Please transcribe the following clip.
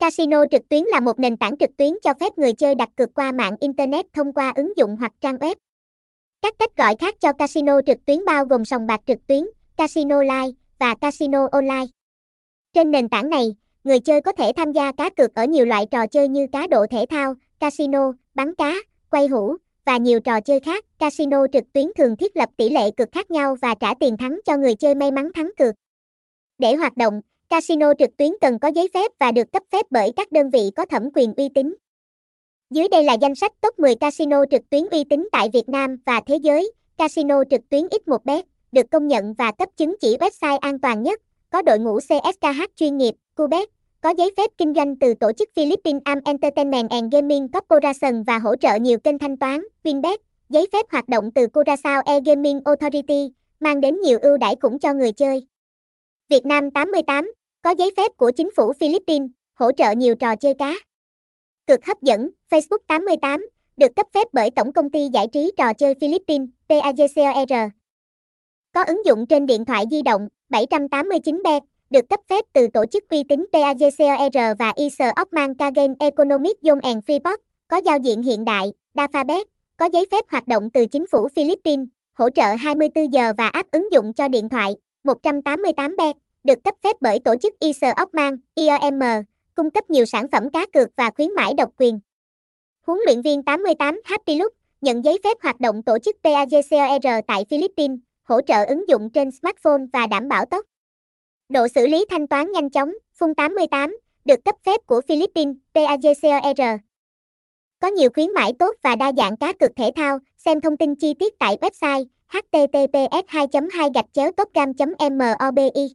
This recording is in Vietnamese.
Casino trực tuyến là một nền tảng trực tuyến cho phép người chơi đặt cược qua mạng Internet thông qua ứng dụng hoặc trang web. Các cách gọi khác cho casino trực tuyến bao gồm sòng bạc trực tuyến, casino live và casino online. Trên nền tảng này, người chơi có thể tham gia cá cược ở nhiều loại trò chơi như cá độ thể thao, casino, bắn cá, quay hũ và nhiều trò chơi khác. Casino trực tuyến thường thiết lập tỷ lệ cược khác nhau và trả tiền thắng cho người chơi may mắn thắng cược. Để hoạt động, casino trực tuyến cần có giấy phép và được cấp phép bởi các đơn vị có thẩm quyền uy tín. Dưới đây là danh sách top 10 casino trực tuyến uy tín tại Việt Nam và thế giới. Casino trực tuyến X1bet được công nhận và cấp chứng chỉ website an toàn nhất, có đội ngũ CSKH chuyên nghiệp, Cubet, có giấy phép kinh doanh từ tổ chức Philippines Am Entertainment and Gaming Corporation và hỗ trợ nhiều kênh thanh toán, Winbet, giấy phép hoạt động từ Curaçao E-Gaming Authority, mang đến nhiều ưu đãi cũng cho người chơi. Việt Nam 88, có giấy phép của chính phủ Philippines, hỗ trợ nhiều trò chơi cá. Cực hấp dẫn, Facebook 88, được cấp phép bởi Tổng công ty giải trí trò chơi Philippines, PAGCOR. Có ứng dụng trên điện thoại di động, 789 bet, được cấp phép từ tổ chức uy tín PAGCOR và ISO Ockman Kagen Economic Zone and Freeport, có giao diện hiện đại, Dafabet, có giấy phép hoạt động từ chính phủ Philippines, hỗ trợ 24 giờ và app ứng dụng cho điện thoại, 188 bet, được cấp phép bởi tổ chức ISO Ockman, IOM, cung cấp nhiều sản phẩm cá cược và khuyến mãi độc quyền. Huấn luyện viên 88 Happy Look nhận giấy phép hoạt động tổ chức PAGCOR tại Philippines, hỗ trợ ứng dụng trên smartphone và đảm bảo tốc Độ xử lý thanh toán nhanh chóng, Phun 88, được cấp phép của Philippines, PAGCOR. Có nhiều khuyến mãi tốt và đa dạng cá cược thể thao, xem thông tin chi tiết tại website https 2 2 gạch chéo topgam mobi